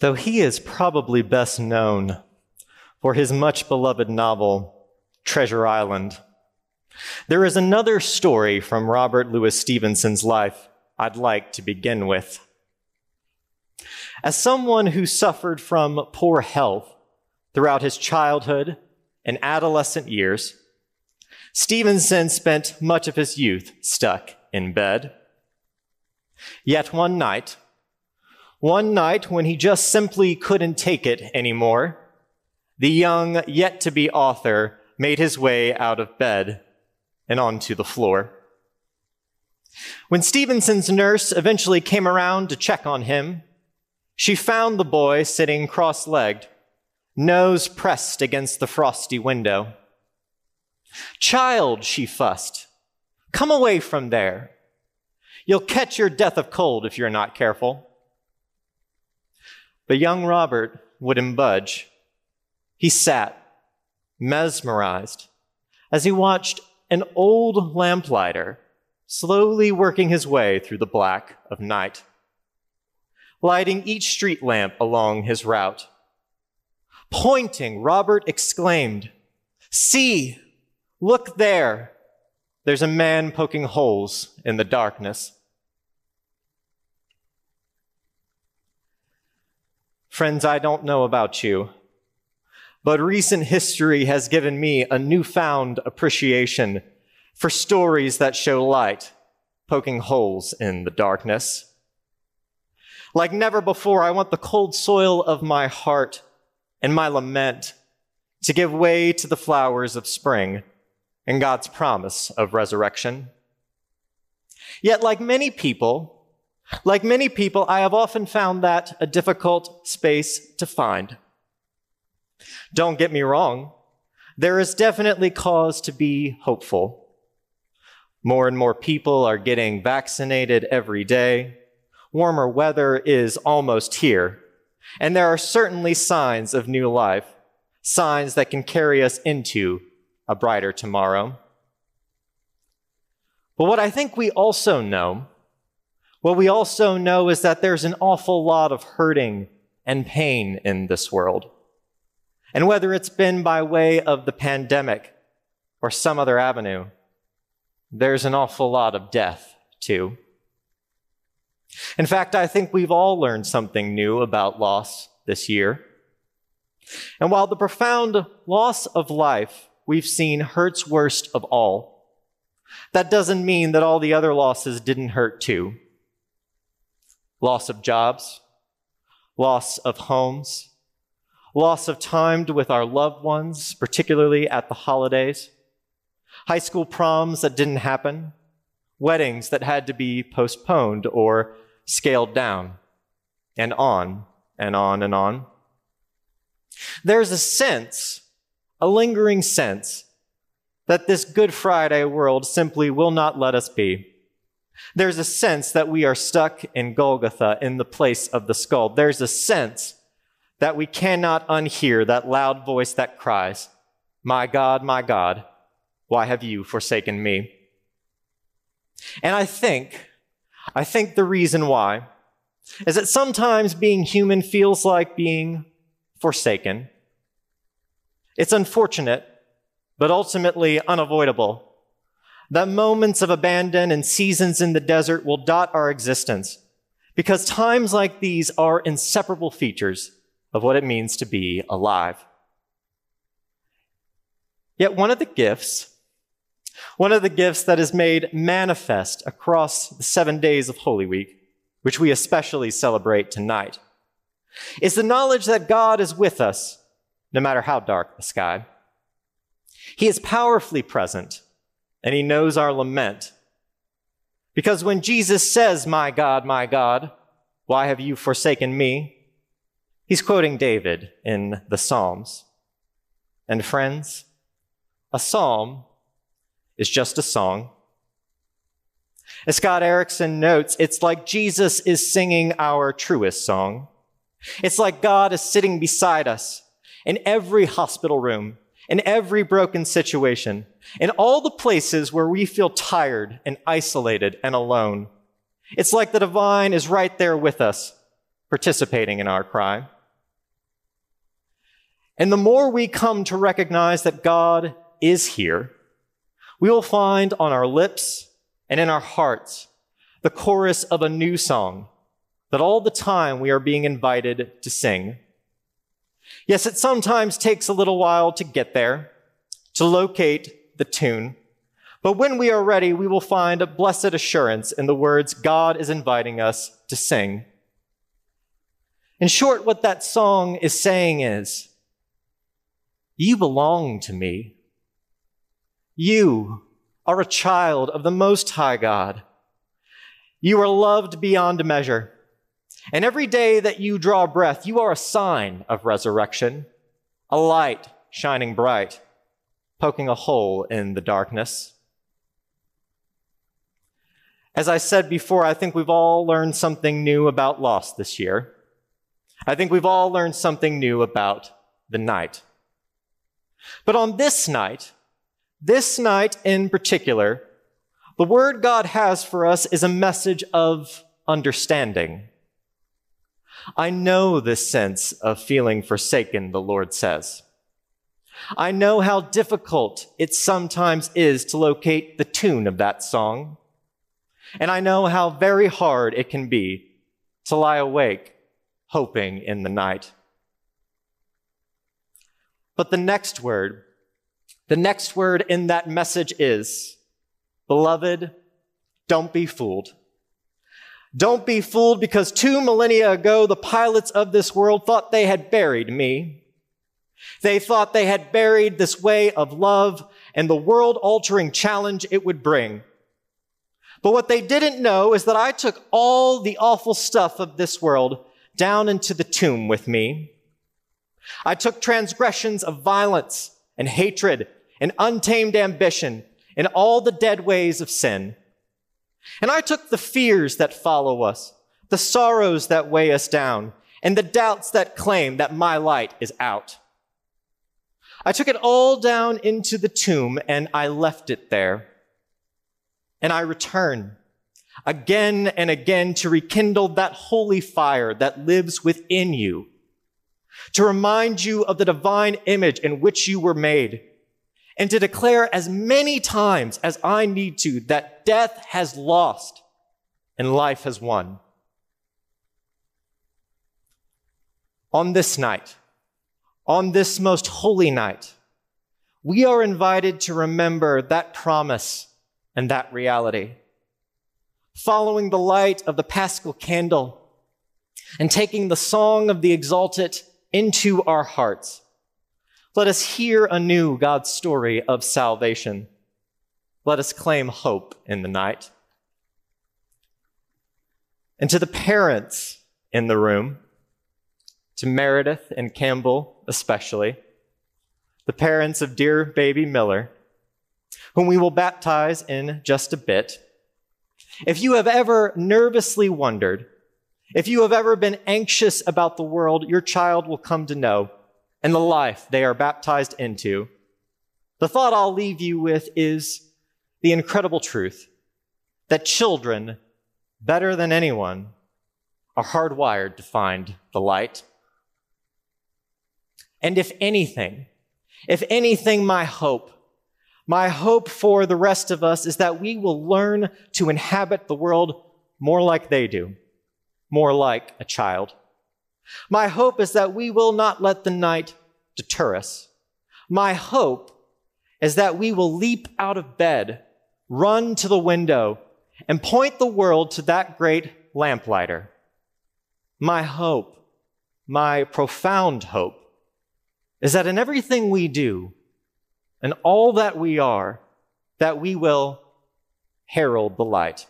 Though he is probably best known for his much beloved novel, Treasure Island, there is another story from Robert Louis Stevenson's life I'd like to begin with. As someone who suffered from poor health throughout his childhood and adolescent years, Stevenson spent much of his youth stuck in bed. Yet one night, one night when he just simply couldn't take it anymore, the young, yet to be author made his way out of bed and onto the floor. When Stevenson's nurse eventually came around to check on him, she found the boy sitting cross legged, nose pressed against the frosty window. Child, she fussed, come away from there. You'll catch your death of cold if you're not careful. But young Robert wouldn't budge. He sat, mesmerized, as he watched an old lamplighter slowly working his way through the black of night, lighting each street lamp along his route. Pointing, Robert exclaimed, See, look there. There's a man poking holes in the darkness. Friends, I don't know about you, but recent history has given me a newfound appreciation for stories that show light, poking holes in the darkness. Like never before, I want the cold soil of my heart and my lament to give way to the flowers of spring and God's promise of resurrection. Yet, like many people, like many people, I have often found that a difficult space to find. Don't get me wrong. There is definitely cause to be hopeful. More and more people are getting vaccinated every day. Warmer weather is almost here. And there are certainly signs of new life, signs that can carry us into a brighter tomorrow. But what I think we also know, what we also know is that there's an awful lot of hurting and pain in this world. And whether it's been by way of the pandemic or some other avenue, there's an awful lot of death too. In fact, I think we've all learned something new about loss this year. And while the profound loss of life we've seen hurts worst of all, that doesn't mean that all the other losses didn't hurt too. Loss of jobs, loss of homes, loss of time with our loved ones, particularly at the holidays, high school proms that didn't happen, weddings that had to be postponed or scaled down, and on and on and on. There's a sense, a lingering sense, that this Good Friday world simply will not let us be. There's a sense that we are stuck in Golgotha in the place of the skull. There's a sense that we cannot unhear that loud voice that cries, My God, my God, why have you forsaken me? And I think, I think the reason why is that sometimes being human feels like being forsaken. It's unfortunate, but ultimately unavoidable. That moments of abandon and seasons in the desert will dot our existence because times like these are inseparable features of what it means to be alive. Yet one of the gifts, one of the gifts that is made manifest across the seven days of Holy Week, which we especially celebrate tonight, is the knowledge that God is with us no matter how dark the sky. He is powerfully present and he knows our lament. Because when Jesus says, My God, my God, why have you forsaken me? He's quoting David in the Psalms. And friends, a psalm is just a song. As Scott Erickson notes, it's like Jesus is singing our truest song. It's like God is sitting beside us in every hospital room, in every broken situation, in all the places where we feel tired and isolated and alone. It's like the divine is right there with us participating in our cry. And the more we come to recognize that God is here, we will find on our lips and in our hearts the chorus of a new song that all the time we are being invited to sing. Yes, it sometimes takes a little while to get there, to locate the tune. But when we are ready, we will find a blessed assurance in the words God is inviting us to sing. In short, what that song is saying is, You belong to me. You are a child of the Most High God. You are loved beyond measure. And every day that you draw breath, you are a sign of resurrection, a light shining bright, poking a hole in the darkness. As I said before, I think we've all learned something new about loss this year. I think we've all learned something new about the night. But on this night, this night in particular, the word God has for us is a message of understanding. I know the sense of feeling forsaken, the Lord says. I know how difficult it sometimes is to locate the tune of that song. And I know how very hard it can be to lie awake hoping in the night. But the next word, the next word in that message is, beloved, don't be fooled. Don't be fooled because two millennia ago, the Pilates of this world thought they had buried me. They thought they had buried this way of love and the world altering challenge it would bring. But what they didn't know is that I took all the awful stuff of this world down into the tomb with me. I took transgressions of violence and hatred and untamed ambition and all the dead ways of sin. And I took the fears that follow us, the sorrows that weigh us down, and the doubts that claim that my light is out. I took it all down into the tomb and I left it there. And I return again and again to rekindle that holy fire that lives within you, to remind you of the divine image in which you were made, and to declare as many times as I need to that death has lost and life has won. On this night, on this most holy night, we are invited to remember that promise and that reality following the light of the paschal candle and taking the song of the Exsultet into our hearts. Let us hear anew God's story of salvation. Let us claim hope in the night. And to the parents in the room, to Meredith and Campbell especially, the parents of dear baby Miller, whom we will baptize in just a bit, if you have ever nervously wondered, if you have ever been anxious about the world your child will come to know and the life they are baptized into, the thought I'll leave you with is the incredible truth that children, better than anyone, are hardwired to find the light. And if anything, if anything, my hope my hope for the rest of us is that we will learn to inhabit the world more like they do, more like a child. My hope is that we will not let the night deter us. My hope is that we will leap out of bed, run to the window, and point the world to that great lamplighter. My hope, my profound hope, is that in everything we do, and all that we are, that we will herald the light.